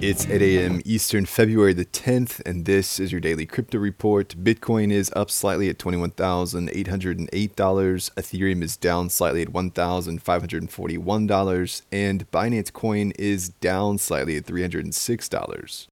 It's 8 a.m. Eastern, February the 10th, and this is your daily crypto report. Bitcoin is up slightly at $21,808. Ethereum is down slightly at $1,541. And Binance Coin is down slightly at $306.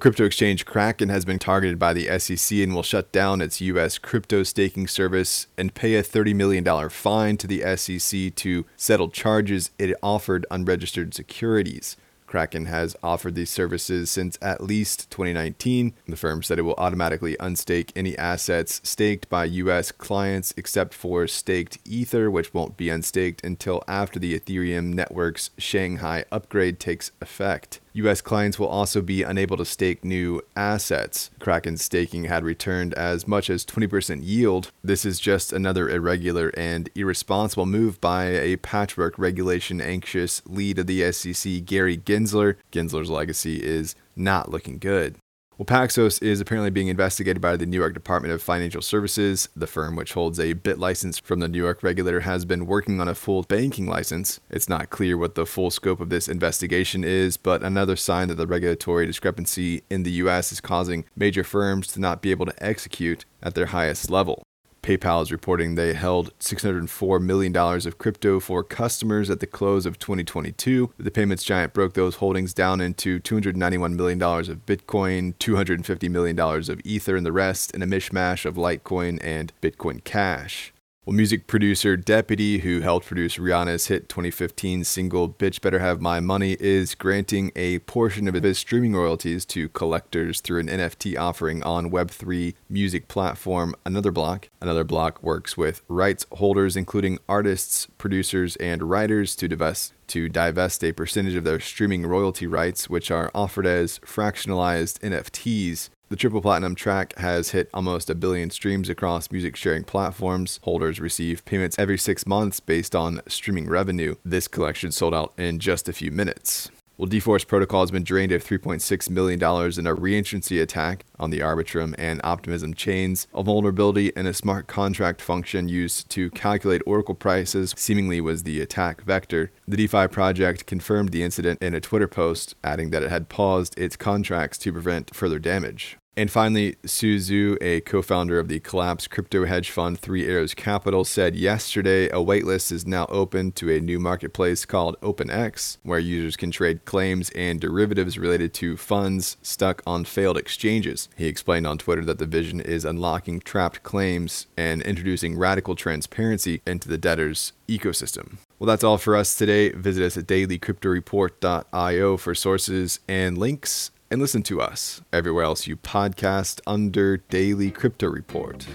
Crypto exchange Kraken has been targeted by the SEC and will shut down its U.S. crypto staking service and pay a $30 million fine to the SEC to settle charges it offered unregistered securities. Kraken has offered these services since at least 2019. The firm said it will automatically unstake any assets staked by US clients except for staked Ether, which won't be unstaked until after the Ethereum network's Shanghai upgrade takes effect. US clients will also be unable to stake new assets. Kraken staking had returned as much as 20% yield. This is just another irregular and irresponsible move by a patchwork regulation anxious lead of the SEC, Gary Gensler. Gensler's legacy is not looking good. Well, Paxos is apparently being investigated by the New York Department of Financial Services. The firm, which holds a BIT license from the New York regulator, has been working on a full banking license. It's not clear what the full scope of this investigation is, but another sign that the regulatory discrepancy in the U.S. is causing major firms to not be able to execute at their highest level. PayPal is reporting they held $604 million of crypto for customers at the close of 2022. The payments giant broke those holdings down into $291 million of Bitcoin, $250 million of Ether, and the rest in a mishmash of Litecoin and Bitcoin Cash. Well, music producer Deputy, who helped produce Rihanna's hit 2015 single Bitch Better Have My Money, is granting a portion of his streaming royalties to collectors through an NFT offering on Web3 music platform Another Block. Another Block works with rights holders, including artists, producers, and writers, to divest to divest a percentage of their streaming royalty rights, which are offered as fractionalized NFTs the triple platinum track has hit almost a billion streams across music sharing platforms. Holders receive payments every six months based on streaming revenue. This collection sold out in just a few minutes. Well, dForce Protocol has been drained of $3.6 million in a reentrancy attack on the Arbitrum and Optimism chains, a vulnerability in a smart contract function used to calculate Oracle prices seemingly was the attack vector. The DeFi project confirmed the incident in a Twitter post, adding that it had paused its contracts to prevent further damage. And finally, Su Zhu, a co founder of the collapsed crypto hedge fund Three Arrows Capital, said yesterday a waitlist is now open to a new marketplace called OpenX, where users can trade claims and derivatives related to funds stuck on failed exchanges. He explained on Twitter that the vision is unlocking trapped claims and introducing radical transparency into the debtor's ecosystem. Well, that's all for us today. Visit us at dailycryptoreport.io for sources and links and listen to us everywhere else you podcast under Daily Crypto Report.